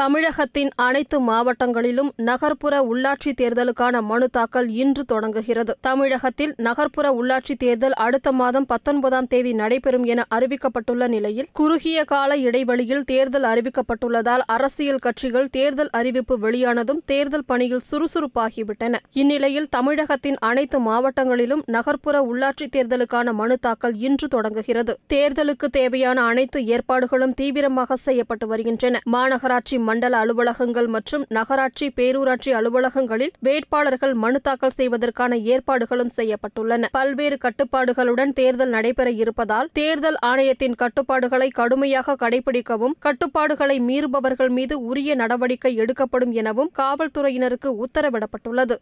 தமிழகத்தின் அனைத்து மாவட்டங்களிலும் நகர்ப்புற உள்ளாட்சி தேர்தலுக்கான மனு தாக்கல் இன்று தொடங்குகிறது. தமிழகத்தில் நகர்ப்புற உள்ளாட்சி தேர்தல் அடுத்த மாதம் பத்தொன்பதாம் தேதி நடைபெறும் என அறிவிக்கப்பட்டுள்ள நிலையில் குறுகிய கால இடைவெளியில் தேர்தல் அறிவிக்கப்பட்டுள்ளதால் அரசியல் கட்சிகள் தேர்தல் அறிவிப்பு வெளியானதும் தேர்தல் பணியில் சுறுசுறுப்பாகிவிட்டன. இந்நிலையில் தமிழகத்தின் அனைத்து மாவட்டங்களிலும் நகர்ப்புற உள்ளாட்சி தேர்தலுக்கான மனு தாக்கல் இன்று தொடங்குகிறது. தேர்தலுக்கு தேவையான அனைத்து ஏற்பாடுகளும் தீவிரமாக செய்யப்பட்டு வருகின்றன. மாநகராட்சி மண்டல அலுவலகங்கள் மற்றும் நகராட்சி பேரூராட்சி அலுவலகங்களில் வேட்பாளர்கள் மனு தாக்கல் செய்வதற்கான ஏற்பாடுகளும் செய்யப்பட்டுள்ளன. பல்வேறு கட்டுப்பாடுகளுடன் தேர்தல் நடைபெற இருப்பதால் தேர்தல் ஆணையத்தின் கட்டுப்பாடுகளை கடுமையாக கடைபிடிக்கவும் கட்டுப்பாடுகளை மீறுபவர்கள் மீது உரிய நடவடிக்கை எடுக்கப்படும் எனவும் காவல்துறையினருக்கு உத்தரவிடப்பட்டுள்ளது.